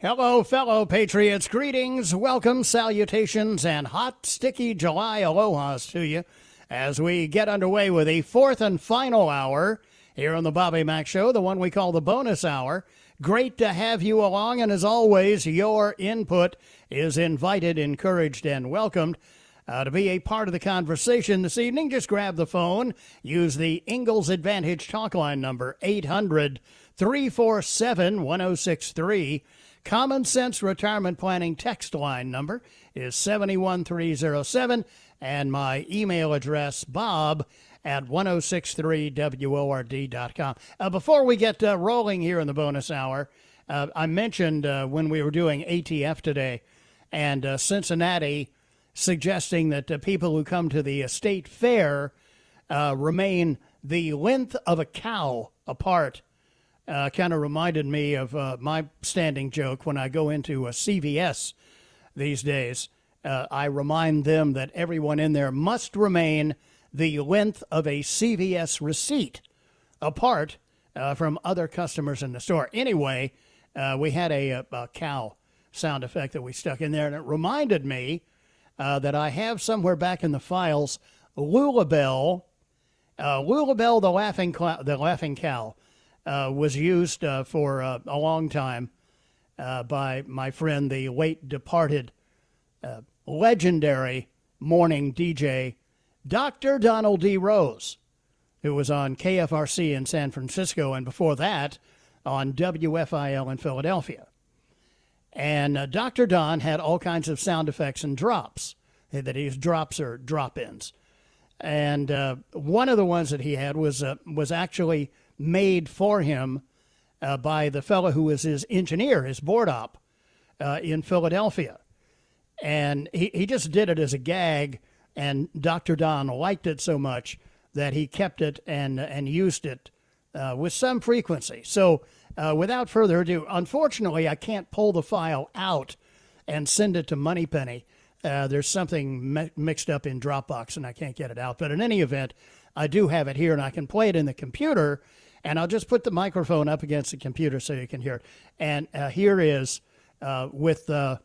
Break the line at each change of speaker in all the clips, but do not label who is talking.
Hello, fellow patriots. Greetings, welcome, salutations, and hot, sticky July alohas to you as we get underway with the fourth and final hour here on the Bobby Mack Show, the one we call the bonus hour. Great to have you along, and as always, your input is invited, encouraged, and welcomed. Uh, to be a part of the conversation this evening, just grab the phone, use the Ingles Advantage talk line number 800 347 1063. Common Sense Retirement Planning text line number is 71307, and my email address, bob at 1063word.com. Uh, before we get uh, rolling here in the bonus hour, uh, I mentioned uh, when we were doing ATF today and uh, Cincinnati suggesting that uh, people who come to the state fair remain the length of a cow apart uh, kind of reminded me of uh, my standing joke when I go into a CVS these days. Uh, I remind them that everyone in there must remain the length of a CVS receipt apart uh, from other customers in the store. Anyway, uh, we had a, a, cow sound effect that we stuck in there, and it reminded me uh, that I have somewhere back in the files Lulabelle, Lulabelle the laughing, cl- the laughing cow uh, was used uh, for uh, a long time uh, by my friend, the late departed, uh, legendary morning DJ, Dr. Donald D. Rose, who was on KFRC in San Francisco and before that on WFIL in Philadelphia. And uh, Dr. Don had all kinds of sound effects and drops that he drops or drop ins. And one of the ones that he had was was actually made for him uh, by the fellow who was his engineer, his board op uh, in Philadelphia. And he, he just did it as a gag, and Dr. Don liked it so much that he kept it and, and used it uh, with some frequency. So, uh, without further ado, unfortunately, I can't pull the file out and send it to Moneypenny. Uh, there's something mi- mixed up in Dropbox and I can't get it out. But in any event, I do have it here and I can play it in the computer and I'll just put the microphone up against the computer so you can hear it. And uh, here is uh, with uh,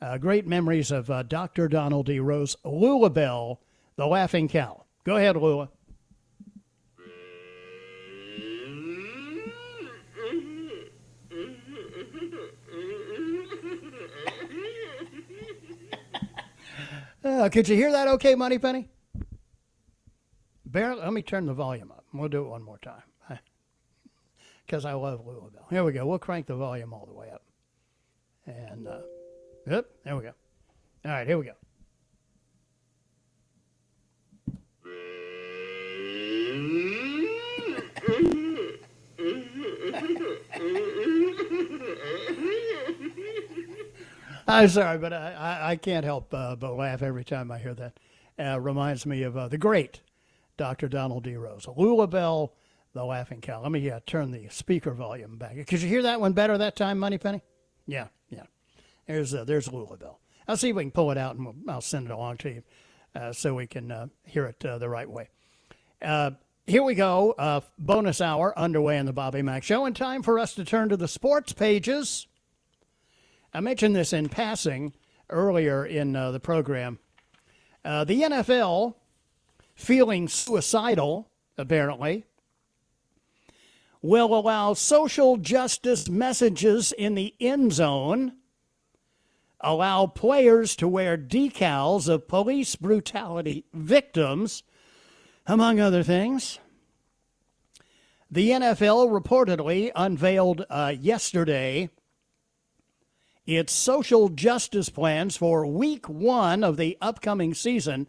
uh great memories of uh, Dr. Donald D. Rose, Lula Bell, the Laughing Cow. Go ahead, Lula. Uh, could you hear that okay, Moneypenny? Barely, let me turn the volume up. We'll do it one more time because I love Lulabelle. Here we go. We'll crank the volume all the way up. And, uh, yep, there we go. All right, here we go. I'm sorry, but I, I, I can't help uh, but laugh every time I hear that. Uh, reminds me of uh, the great Dr. Donald D. Rose. Lulabelle the laughing cow. Let me uh, turn the speaker volume back. Could you hear that one better that time, Moneypenny? Yeah, yeah. There's uh, there's Lulabelle. I'll see if we can pull it out and we'll, I'll send it along to you uh, so we can uh, hear it uh, the right way. Uh, here we go. bonus hour underway in the Bobby Mack Show, and time for us to turn to the sports pages. I mentioned this in passing earlier in the program. the NFL feeling suicidal apparently, will allow social justice messages in the end zone, allow players to wear decals of police brutality victims, among other things. The NFL reportedly unveiled uh, yesterday its social justice plans for week one of the upcoming season,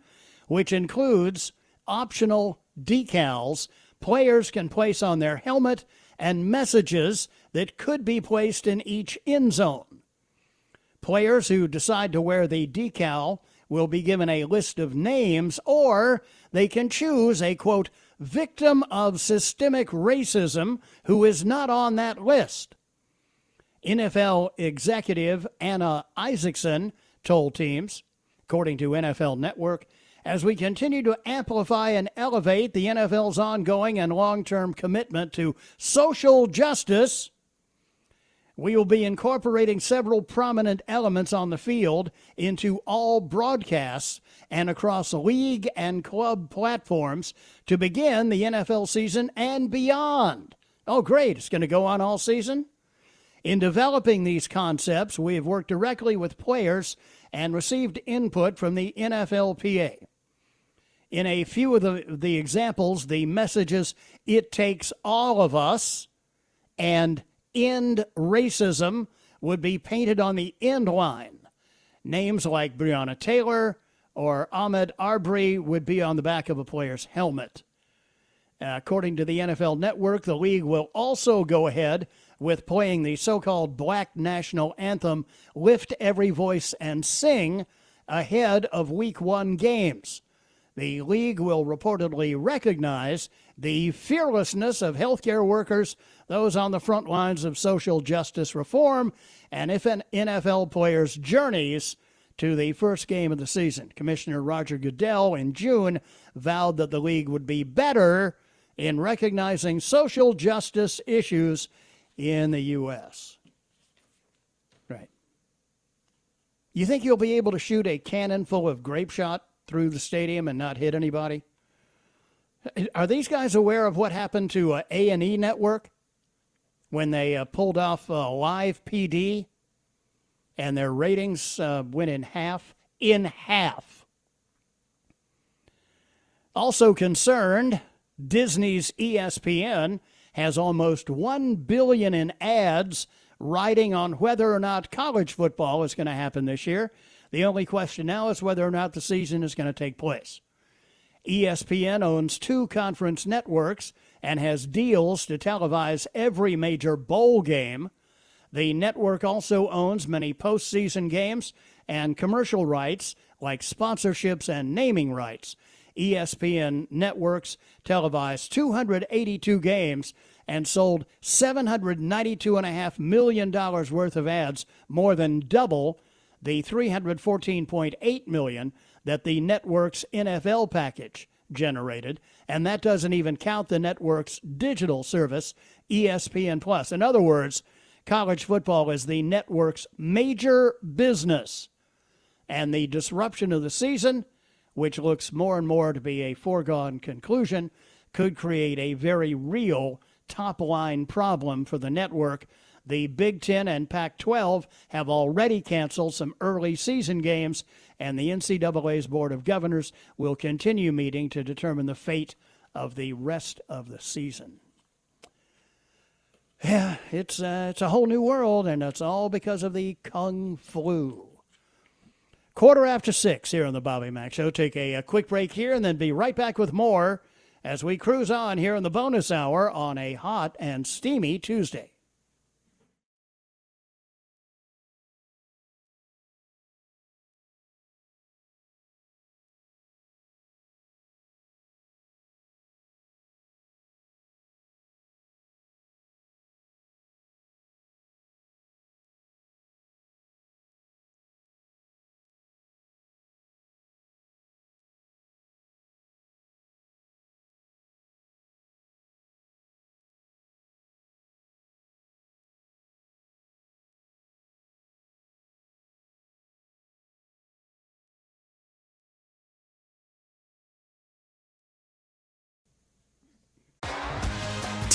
which includes optional decals players can place on their helmet and messages that could be placed in each end zone. Players who decide to wear the decal will be given a list of names, or they can choose a quote, victim of systemic racism who is not on that list. NFL executive Anna Isaacson told teams, according to NFL Network, as we continue to amplify and elevate the NFL's ongoing and long term commitment to social justice, we will be incorporating several prominent elements on the field into all broadcasts and across league and club platforms to begin the NFL season and beyond. Oh, great. It's going to go on all season? In developing these concepts, we have worked directly with players and received input from the NFLPA. In a few of the, the examples, the messages, it takes all of us, and end racism would be painted on the end line. Names like Breonna Taylor or Ahmaud Arbery would be on the back of a player's helmet. according to the NFL Network, the league will also go ahead with playing the so called Black National Anthem, Lift Every Voice and Sing, ahead of Week One games. The league will reportedly recognize the fearlessness of healthcare workers, those on the front lines of social justice reform, and if an NFL players' journeys to the first game of the season. Commissioner Roger Goodell in June vowed that the league would be better in recognizing social justice issues in the U.S. Right. You think you'll be able to shoot a cannon full of grape shot through the stadium and not hit anybody? Are these guys aware of what happened to uh, A&E Network when they uh, pulled off uh, Live PD and their ratings uh, went in half? In half. Also concerned, Disney's ESPN has almost 1 billion in ads riding on whether or not college football is going to happen this year. The only question now is whether or not the season is going to take place. ESPN owns two conference networks and has deals to televise every major bowl game. The network also owns many postseason games and commercial rights like sponsorships and naming rights. ESPN networks televised 282 games and sold $792.5 million worth of ads, more than double the 314.8 million that the network's NFL package generated, and that doesn't even count the network's digital service, ESPN Plus. In other words, college football is the network's major business. And the disruption of the season which looks more and more to be a foregone conclusion, could create a very real top line problem for the network. The Big Ten and Pac 12 have already canceled some early season games, and the NCAA's Board of Governors will continue meeting to determine the fate of the rest of the season. Yeah, it's, uh, it's a whole new world, and it's all because of the Kung Flu. Quarter after six here on the Bobby Mack Show. Take a, a, quick break here and then be right back with more as we cruise on here in the bonus hour on a hot and steamy Tuesday.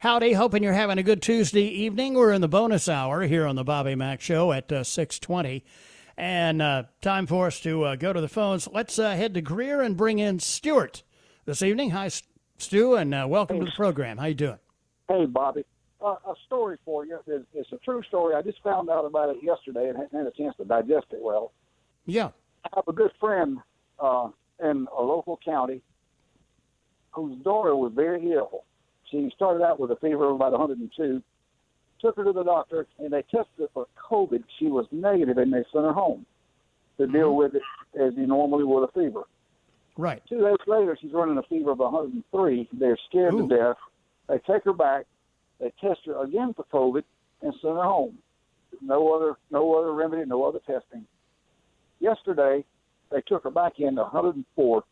Howdy, hoping you're having a good Tuesday evening. We're in the bonus hour here on the Bobby Mack Show at uh, 620. And uh, time for us to uh, go to the phones. Let's uh, head to Greer and bring in Stuart this evening. Hi, Stu, and uh, welcome hey. to the program. How you doing?
Hey, Bobby. Uh, a story for you. It's, it's, a true story. I just found out about it yesterday and hadn't had a chance to digest it well.
Yeah.
I have a good friend in a local county whose daughter was very ill she started out with a fever of about 102. Took her to the doctor, and they tested her for COVID. She was negative, and they sent her home to deal mm-hmm. with it as you normally would a fever.
Right.
Two days later, she's running a fever of 103. They're scared Ooh. to death. They take her back. They test her again for COVID and send her home. No other, no other remedy, no other testing. Yesterday, they took her back in to 104.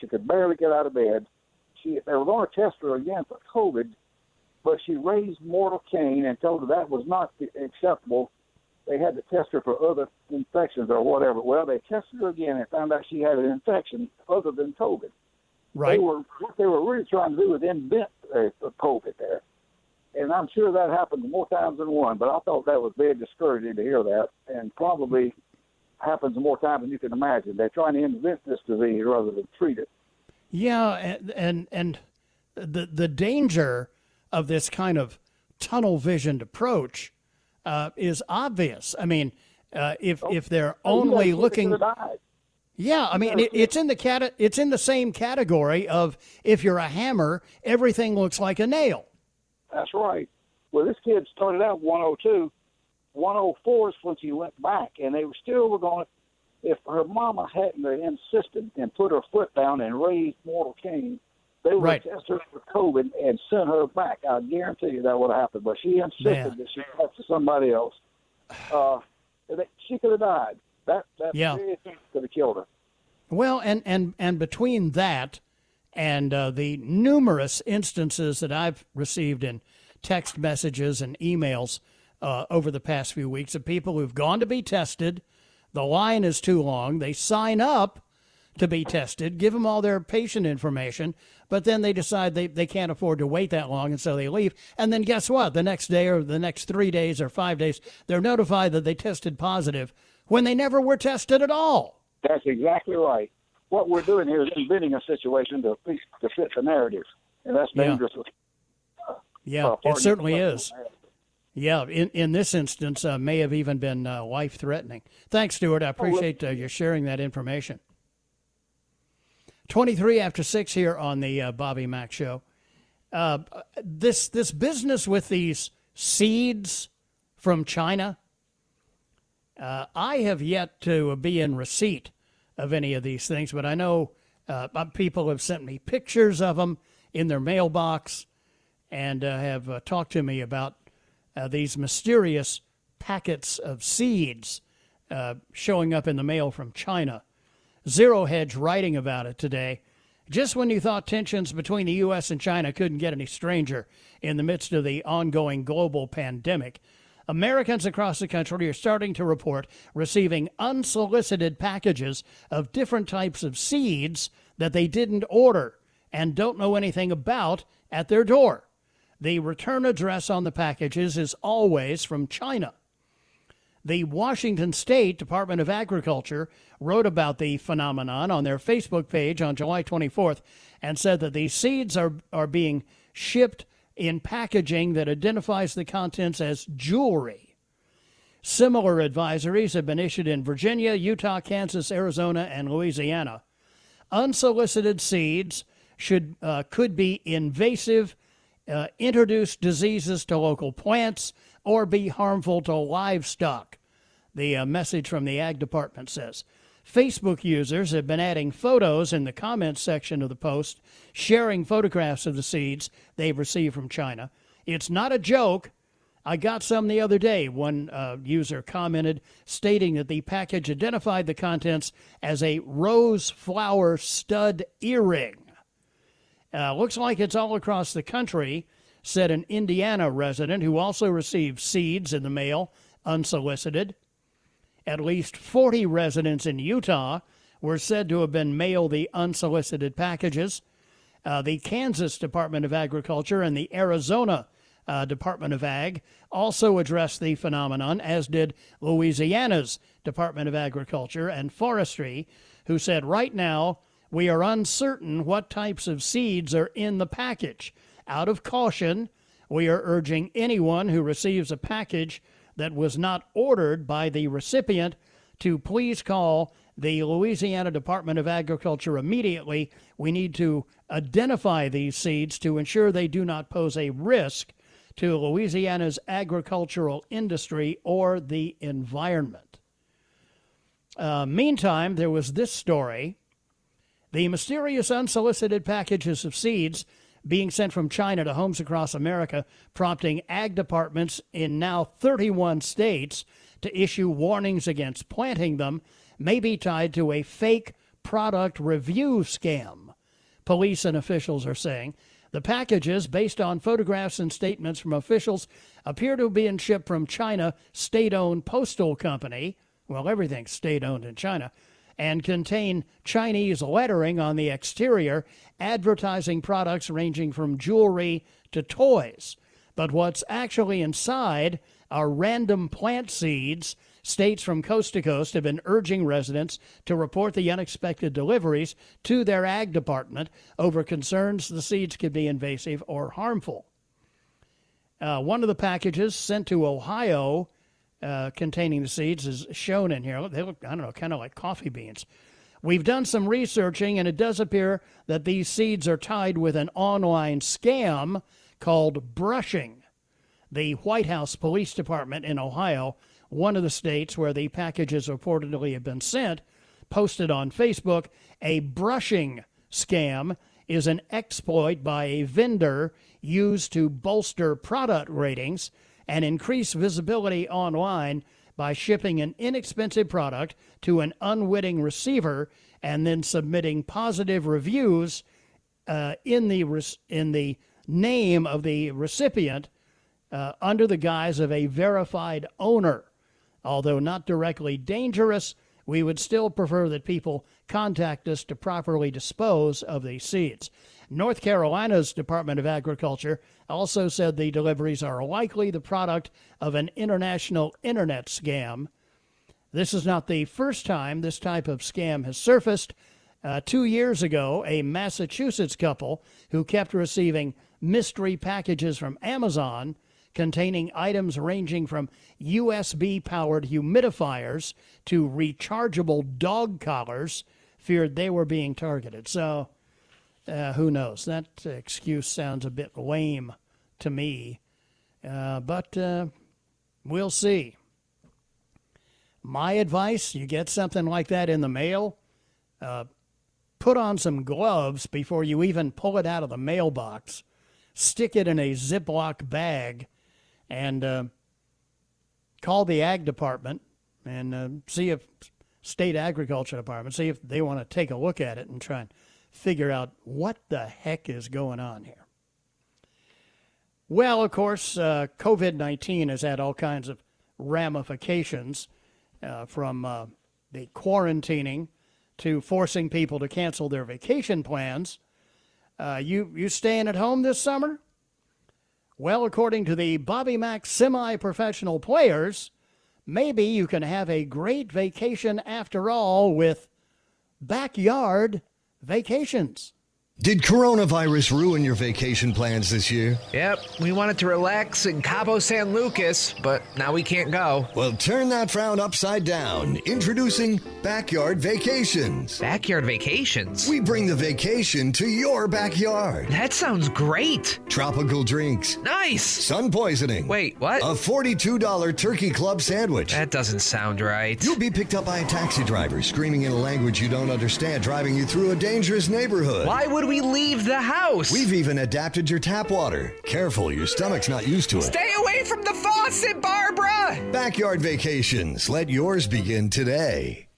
She could barely get out of bed she they were going to test her again for COVID, but she raised mortal cane and told her that was not acceptable. They had to test her for other infections or whatever. Well, they tested her again and found out she had an infection other than COVID.
Right.
They were what they were really trying to do was invent uh, COVID there, and I'm sure that happened more times than one. But I thought that was very discouraging to hear that, and probably happens more times than you can imagine. They're trying to invent this disease rather than treat it.
Yeah, and and, and the the danger of this kind of tunnel visioned approach uh, is obvious. I mean, uh, if oh, if they're only looking. Yeah, I mean it, it's in the cat it's in the same category of if you're a hammer, everything looks like a nail.
That's right. Well, this kid started out 102, 104 is when she went back, and they were still were going if her mama hadn't insisted and put her foot down and raised mortal cane, they would right. test her for COVID and send her back. I guarantee you that would have happened. But she insisted Man. that she talked to somebody else. Uh, she could have died. That that yeah. could have killed her.
Well, and and and between that and uh, the numerous instances that I've received in text messages and emails uh, over the past few weeks of people who've gone to be tested the line is too long. They sign up to be tested, give them all their patient information, but then they decide they, they can't afford to wait that long, and so they leave. And then guess what? The next day or the next three days or five days, they're notified that they tested positive when they never were tested at all.
That's exactly right. What we're doing here is inventing a situation to, to fit the narrative, and that's dangerous.
Yeah, yeah it certainly is. Yeah, in, in this instance, uh, may have even been uh, life threatening. Thanks, Stuart. I appreciate uh, you sharing that information. 23 after 6 here on the uh, Bobby Mack Show. Uh, this, this business with these seeds from China, uh, I have yet to be in receipt of any of these things, but I know people have sent me pictures of them in their mailbox and have talked to me about uh, these mysterious packets of seeds uh, showing up in the mail from China. Zero Hedge writing about it today. Just when you thought tensions between the U.S. and China couldn't get any stranger in the midst of the ongoing global pandemic, Americans across the country are starting to report receiving unsolicited packages of different types of seeds that they didn't order and don't know anything about at their door. The return address on the packages is always from China. The Washington State Department of Agriculture wrote about the phenomenon on their Facebook page on July 24th and said that the seeds are, are being shipped in packaging that identifies the contents as jewelry. Similar advisories have been issued in Virginia, Utah, Kansas, Arizona, and Louisiana. Unsolicited seeds should uh, could be invasive, uh, introduce diseases to local plants, or be harmful to livestock. The uh, message from the Ag Department says. Facebook users have been adding photos in the comments section of the post, sharing photographs of the seeds they've received from China. It's not a joke. I got some the other day, one uh, user commented, stating that the package identified the contents as a rose flower stud earring. Uh, looks like it's all across the country said an Indiana resident who also received seeds in the mail unsolicited. At least 40 residents in Utah were said to have been mailed the unsolicited packages. Uh, the Kansas Department of Agriculture and the Arizona uh, Department of Ag also addressed the phenomenon, as did Louisiana's Department of Agriculture and Forestry, who said right now we are uncertain what types of seeds are in the package. Out of caution, we are urging anyone who receives a package that was not ordered by the recipient to please call the Louisiana Department of Agriculture immediately. We need to identify these seeds to ensure they do not pose a risk to Louisiana's agricultural industry or the environment. Uh, meantime, there was this story. The mysterious unsolicited packages of seeds being sent from China to homes across America, prompting ag departments in now 31 states to issue warnings against planting them, may be tied to a fake product review scam. Police and officials are saying the packages, based on photographs and statements from officials, appear to have been shipped from China state owned postal company. Well, everything's state owned in China and contain Chinese lettering on the exterior, advertising products ranging from jewelry to toys. But what's actually inside are random plant seeds. States from coast to coast have been urging residents to report the unexpected deliveries to their ag department over concerns the seeds could be invasive or harmful. Uh, one of the packages sent to Ohio uh, containing the seeds is shown in here. They look, I don't know, kind of like coffee beans. We've done some researching, and it does appear that these seeds are tied with an online scam called brushing. The White House Police Department in Ohio, one of the states where the packages reportedly have been sent, posted on Facebook a brushing scam is an exploit by a vendor used to bolster product ratings and increase visibility online by shipping an inexpensive product to an unwitting receiver and then submitting positive reviews uh, in the in the name of the recipient uh, under the guise of a verified owner. Although not directly dangerous, we would still prefer that people contact us to properly dispose of these seeds. North Carolina's Department of Agriculture also said the deliveries are likely the product of an international internet scam. This is not the first time this type of scam has surfaced. Uh, two years ago, a Massachusetts couple who kept receiving mystery packages from Amazon containing items ranging from USB powered humidifiers to rechargeable dog collars feared they were being targeted. So, uh, who knows? That excuse sounds a bit lame to me, uh, but uh, we'll see. My advice you get something like that in the mail, uh, put on some gloves before you even pull it out of the mailbox, stick it in a Ziploc bag, and uh, call the ag department and uh, see if state agriculture department see if they want to take a look at it and try and figure out what the heck is going on here. Well, of course, uh, COVID 19 has had all kinds of ramifications uh, from uh, the quarantining to forcing people to cancel their vacation plans. Uh, you, you staying at home this summer? Well, according to the Bobby Mack semi professional players, maybe you can have a great vacation after all with backyard vacations.
Did coronavirus ruin your vacation plans this year?
Yep, we wanted to relax in Cabo San Lucas, but now we can't go.
Well, turn that frown upside down. Introducing Backyard Vacations.
Backyard vacations?
We bring the vacation to your backyard.
That sounds great.
Tropical drinks.
Nice.
Sun poisoning.
Wait, what?
A $42 turkey club sandwich.
That doesn't sound right.
You'll be picked up by a taxi driver screaming in a language you don't understand, driving you through a dangerous neighborhood.
Why would we leave the house?
We've even adapted your tap water. Careful, your stomach's not used to it.
Stay away from the faucet, Barbara!
Backyard vacations. Let yours begin today.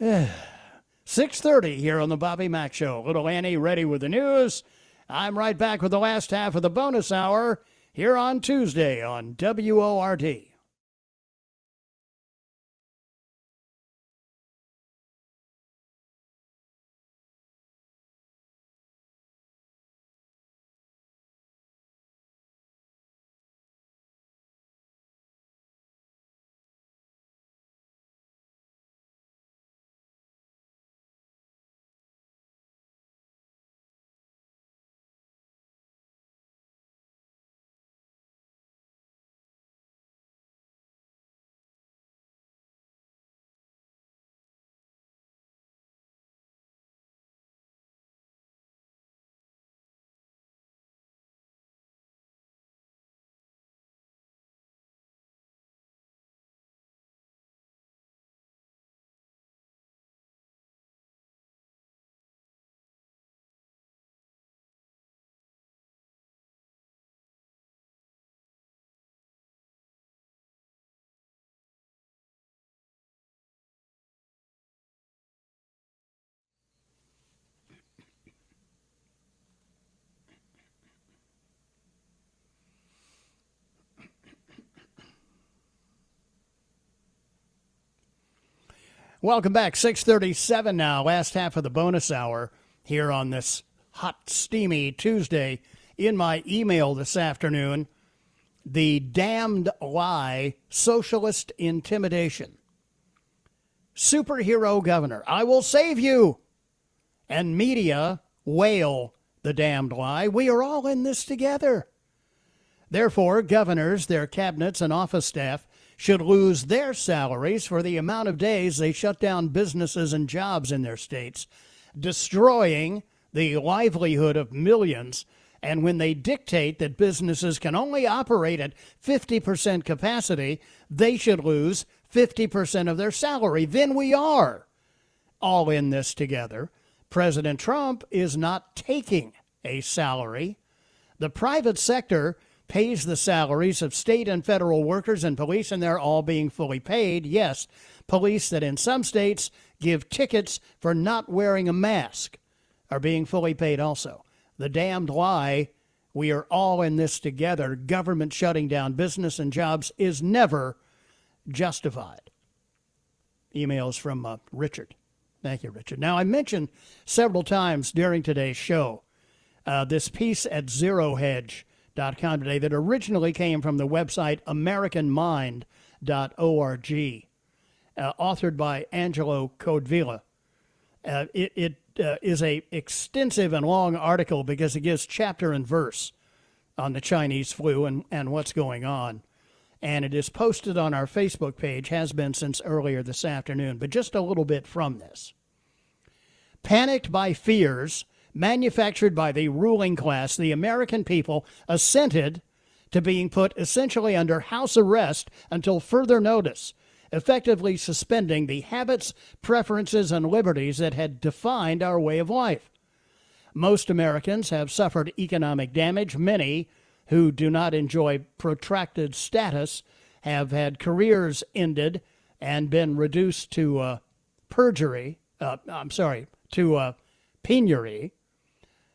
6.30 here on the Bobby Mack Show. Little Annie ready with the news. I'm right back with the last half of the bonus hour here on Tuesday on WORD. Welcome back. 637 now, last half of the bonus hour here on this hot, steamy Tuesday. In my email this afternoon, the damned lie socialist intimidation. Superhero governor, I will save you. And media wail the damned lie. We are all in this together. Therefore, governors, their cabinets, and office staff should lose their salaries for the amount of days they shut down businesses and jobs in their states, destroying the livelihood of millions. And when they dictate that businesses can only operate at 50% capacity, they should lose 50% of their salary. Then we are all in this together. President Trump is not taking a salary. The private sector pays the salaries of state and federal workers and police, and they're all being fully paid. Yes, police that in some states give tickets for not wearing a mask are being fully paid also. The damned lie we are all in this together. Government shutting down business and jobs is never justified. Emails from uh, Richard. Thank you, Richard. Now, I mentioned several times during today's show uh, this piece at Zero Hedge today that originally came from the website AmericanMind.org, uh, authored by Angelo Codevilla. Uh, it it uh, is a extensive and long article because it gives chapter and verse on the Chinese flu and, and what's going on. And it is posted on our Facebook page, has been since earlier this afternoon, but just a little bit from this. Panicked by fears manufactured by the ruling class, the American people assented to being put essentially under house arrest until further notice, effectively suspending the habits, preferences, and liberties that had defined our way of life. Most Americans have suffered economic damage. Many who do not enjoy protracted status have had careers ended and been reduced to uh, perjury. Uh, I'm sorry, to uh, penury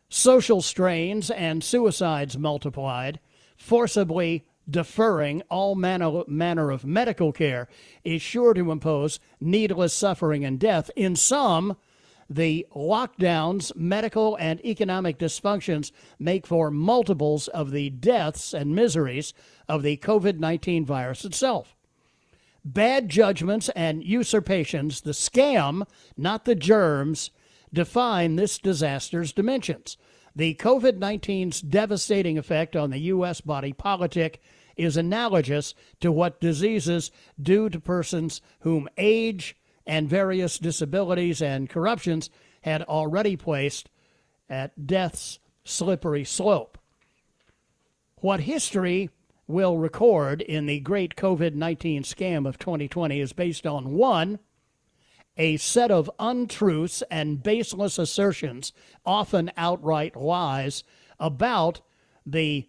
social strains and suicides multiplied, forcibly deferring all manner, manner of medical care is sure to impose needless suffering and death. In some, the lockdowns, medical, and economic dysfunctions make for multiples of the deaths and miseries of the COVID 19 virus itself. Bad judgments and usurpations, the scam, not the germs, define this disaster's dimensions. The COVID 19's devastating effect on the U.S. body politic is analogous to what diseases do to persons whom age, and various disabilities and corruptions had already placed at death's slippery slope. What history will record in the great COVID 19 scam of 2020 is based on one, a set of untruths and baseless assertions, often outright lies, about the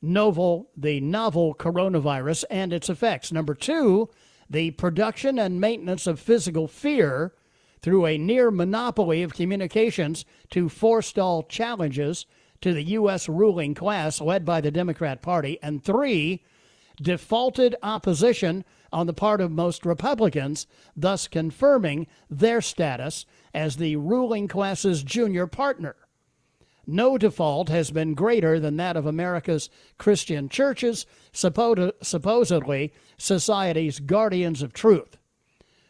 novel, the novel coronavirus and its effects. Number two, the production and maintenance of physical fear through a near monopoly of communications to forestall challenges to the U.S. ruling class led by the Democrat Party. And three, defaulted opposition on the part of most Republicans, thus confirming their status as the ruling class's junior partner. No default has been greater than that of America's Christian churches, supposedly society's guardians of truth.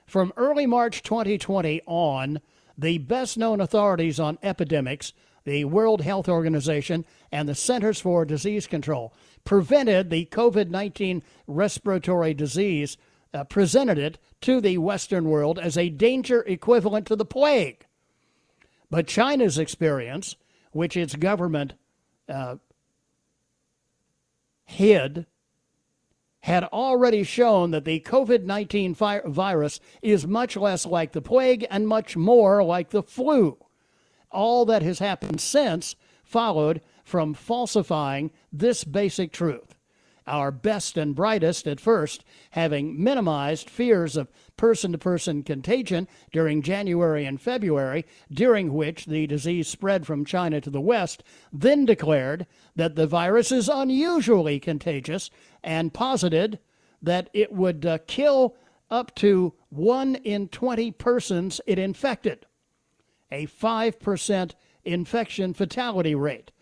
From early March 2020 on, the best known authorities on epidemics, the World Health Organization, and the Centers for Disease Control, prevented the COVID 19 respiratory disease, uh, presented it to the Western world as a danger equivalent to the plague. But China's experience which its government uh, hid, had already shown that the COVID 19 fi- virus is much less like the plague and much more like the flu. All that has happened since followed from falsifying this basic truth our best and brightest at first, having minimized fears of person to person contagion during January and February, during which the disease spread from China to the West, then declared that the virus is unusually contagious and posited that it would uh, kill up to 1 in 20 persons it infected, a 5% infection fatality rate.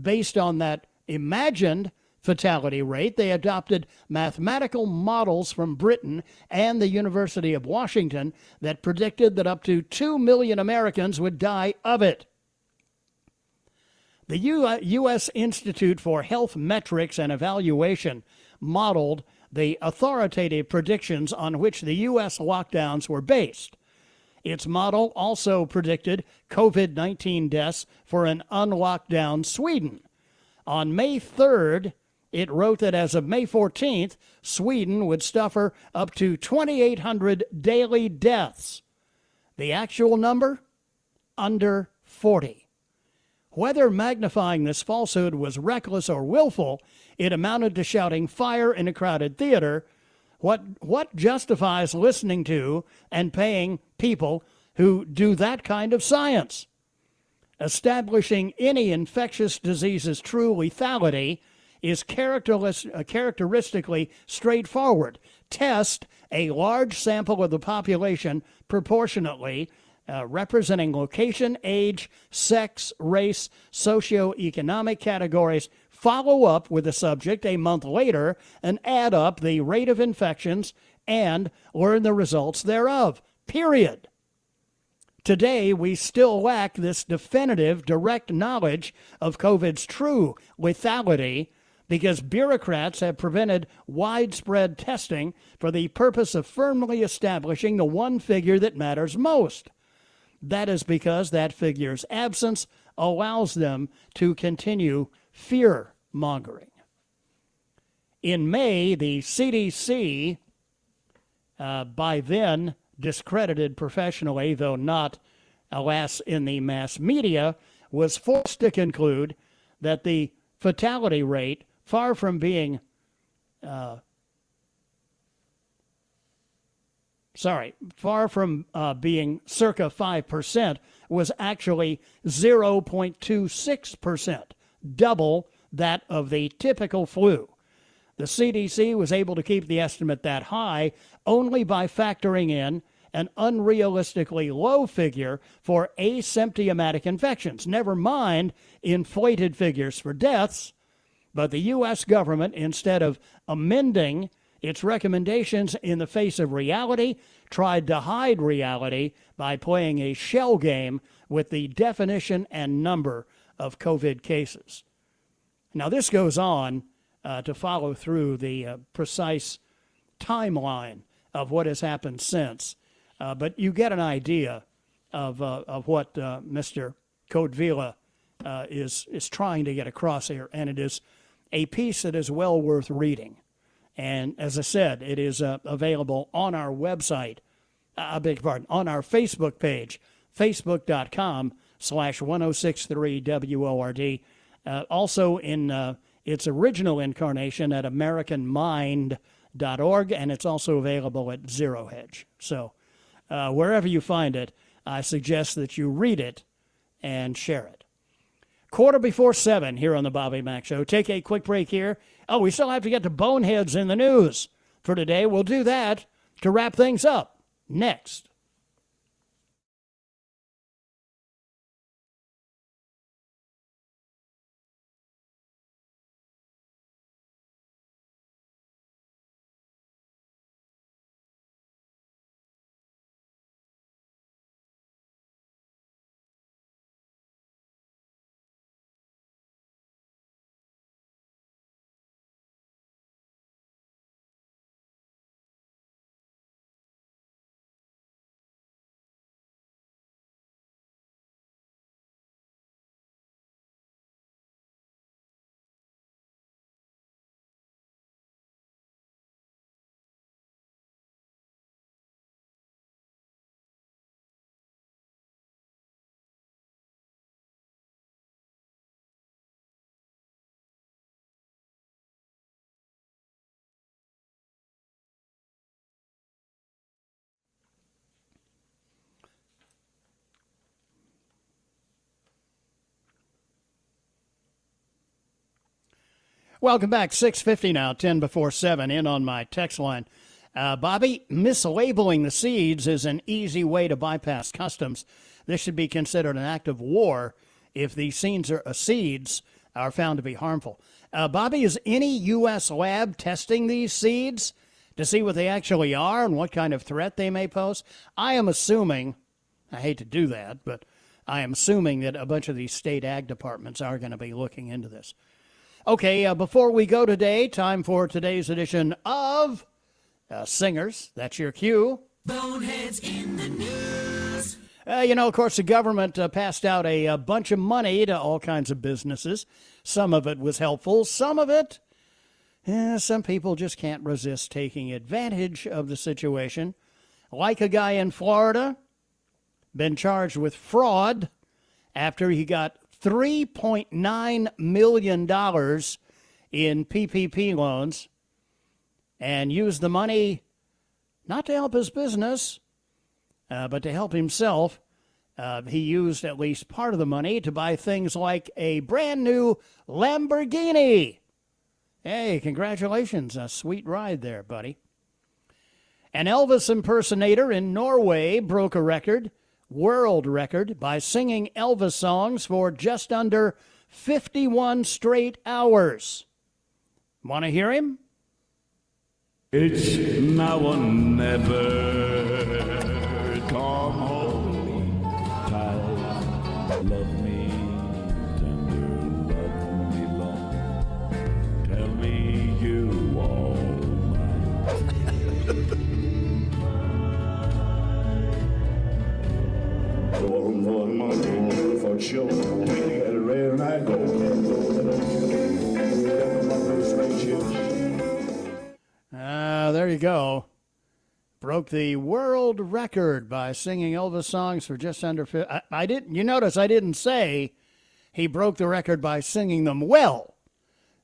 Based on that imagined fatality rate. They adopted mathematical models from Britain and the University of Washington that predicted that up to 2 million Americans would die of it. The U.S. Institute for Health Metrics and Evaluation modeled the authoritative predictions on which the U.S. lockdowns were based. Its model also predicted COVID 19 deaths for an unlocked down Sweden. On May 3rd, it wrote that as of May 14th, Sweden would suffer up to 2,800 daily deaths. The actual number? Under 40. Whether magnifying this falsehood was reckless or willful, it amounted to shouting fire in a crowded theater. What, what justifies listening to and paying people who do that kind of science? Establishing any infectious disease's true lethality is uh, characteristically straightforward. Test a large sample of the population proportionately, uh, representing location, age, sex, race, socioeconomic categories. Follow up with the subject a month later and add up the rate of infections and learn the results thereof. Period. Today, we still lack this definitive, direct knowledge of COVID's true lethality because bureaucrats have prevented widespread testing for the purpose of firmly establishing the one figure that matters most. That is because that figure's absence allows them to continue fear mongering. In May, the CDC, uh, by then discredited professionally, though not, alas, in the mass media, was forced to conclude that the fatality rate far from being, uh, sorry, far from uh, being circa 5%, was actually 0.26%, double that of the typical flu. The CDC was able to keep the estimate that high only by factoring in an unrealistically low figure for asymptomatic infections, never mind inflated figures for deaths. But the U.S. government, instead of amending its recommendations in the face of reality, tried to hide reality by playing a shell game with the definition and number of COVID cases. Now, this goes on uh, to follow through the uh, precise timeline of what has happened since. Uh, but you get an idea of, uh, of what uh, Mr. Codevilla uh, is, is trying to get across here, and it is a piece that is well worth reading. And as I said, it is available on our website, I beg your pardon, on our Facebook page, facebook.com slash 1063 WORD. Also in its original incarnation at AmericanMind.org, and it's also available at Zero Hedge. So uh, wherever you find it, I suggest that you read it and share it. Quarter before seven here on the Bobby Mack Show. Take a quick break here. Oh, we still have to get to boneheads in the news for today. We'll do that to wrap things up next. Welcome back. 650 now, 10 before 7, in on my text line. Uh, Bobby, mislabeling the seeds is an easy way to bypass customs. This should be considered an act of war if the seeds are, uh, seeds are found to be harmful. Uh, Bobby, is any U.S. lab testing these seeds to see what they actually are and what kind of threat they may pose? I am assuming, I hate to do that, but I am assuming that a bunch of these state ag departments are going to be looking into this. Okay, uh, before we go today, time for today's edition of uh, Singers. That's your cue.
Boneheads in the news.
Uh, you know, of course, the government uh, passed out a, a, bunch of money to all kinds of businesses. Some of it was helpful, some of it, eh, some people just can't resist taking advantage of the situation. Like a guy in Florida, been charged with fraud after he got $3.9 million in PPP loans and used the money not to help his business, uh, but to help himself. Uh, he used at least part of the money to buy things like a brand new Lamborghini. Hey, congratulations. A sweet ride there, buddy. An Elvis impersonator in Norway broke a record world record by singing Elvis songs for just under 51 straight hours. Want to hear him?
It's now or never. Come home tight. Love for sure. Everywhere I go.
Uh, there you go. Broke the world record by singing Elvis songs for just under. I, I didn't. You notice I didn't say he broke the record by singing them well.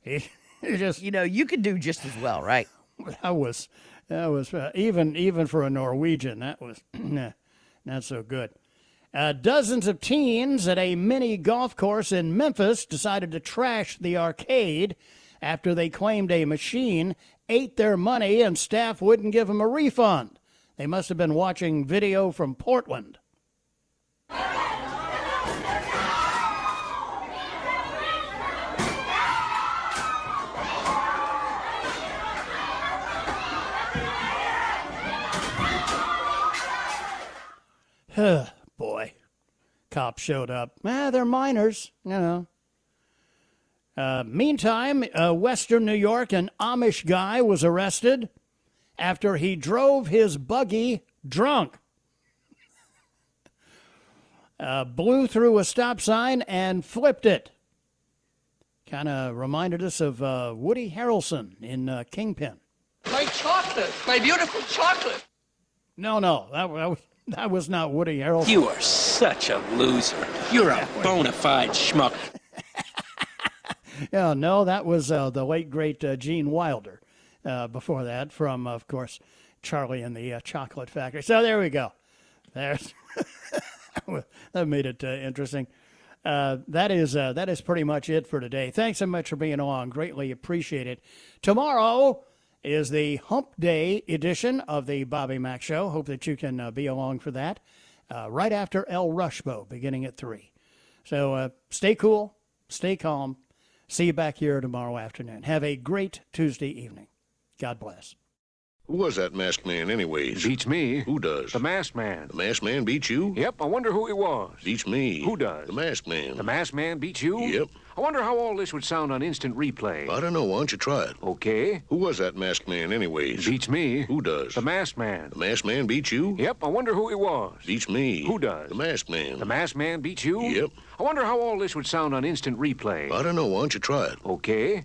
He, he just.
You know, you could do just as well, right?
That was. That was uh, even even for a Norwegian. That was not so good. Uh, dozens of teens at a mini golf course in Memphis decided to trash the arcade after they claimed a machine ate their money and staff wouldn't give them a refund. They must have been watching video from Portland. Boy, cops showed up. Ah, they're minors, you know. Uh, meantime, uh, Western New York, an Amish guy was arrested after he drove his buggy drunk. Uh, blew through a stop sign and flipped it. Kind of reminded us of uh, Woody Harrelson in uh, Kingpin.
My chocolate, my beautiful chocolate.
No, no, that, that, was, that was not Woody Harrelson.
You are such a loser. You're a bona fide schmuck.
yeah, no, that was uh, the late great uh, Gene Wilder. Uh, before that, from of course Charlie and the uh, Chocolate Factory. So there we go. There's that made it uh, interesting. Uh, that is uh, that is pretty much it for today. Thanks so much for being along. Greatly appreciate it. Tomorrow is the Hump Day edition of the Bobby Mack Show. Hope that you can uh, be along for that. Uh, right after El Rushbo, beginning at three. So uh, stay cool, stay calm. See you back here tomorrow afternoon. Have a great Tuesday evening. God bless.
Who was that masked man, anyways?
Beats me.
Who does?
The masked man.
The masked man beats you?
Yep, I wonder who he was.
Beats me.
Who does?
The masked man.
The masked man beats you?
Yep.
I wonder how all this would sound on instant replay.
I don't know. Why don't you try it?
Okay.
Who was that masked man, anyways?
Beats me.
Who does?
The masked man.
The masked man beats you?
Yep, I wonder who he was.
Beats me.
Who does?
The masked man.
The masked man beats you?
Yep.
I wonder how all this would sound on instant replay.
I don't know. Why don't you try it?
Okay.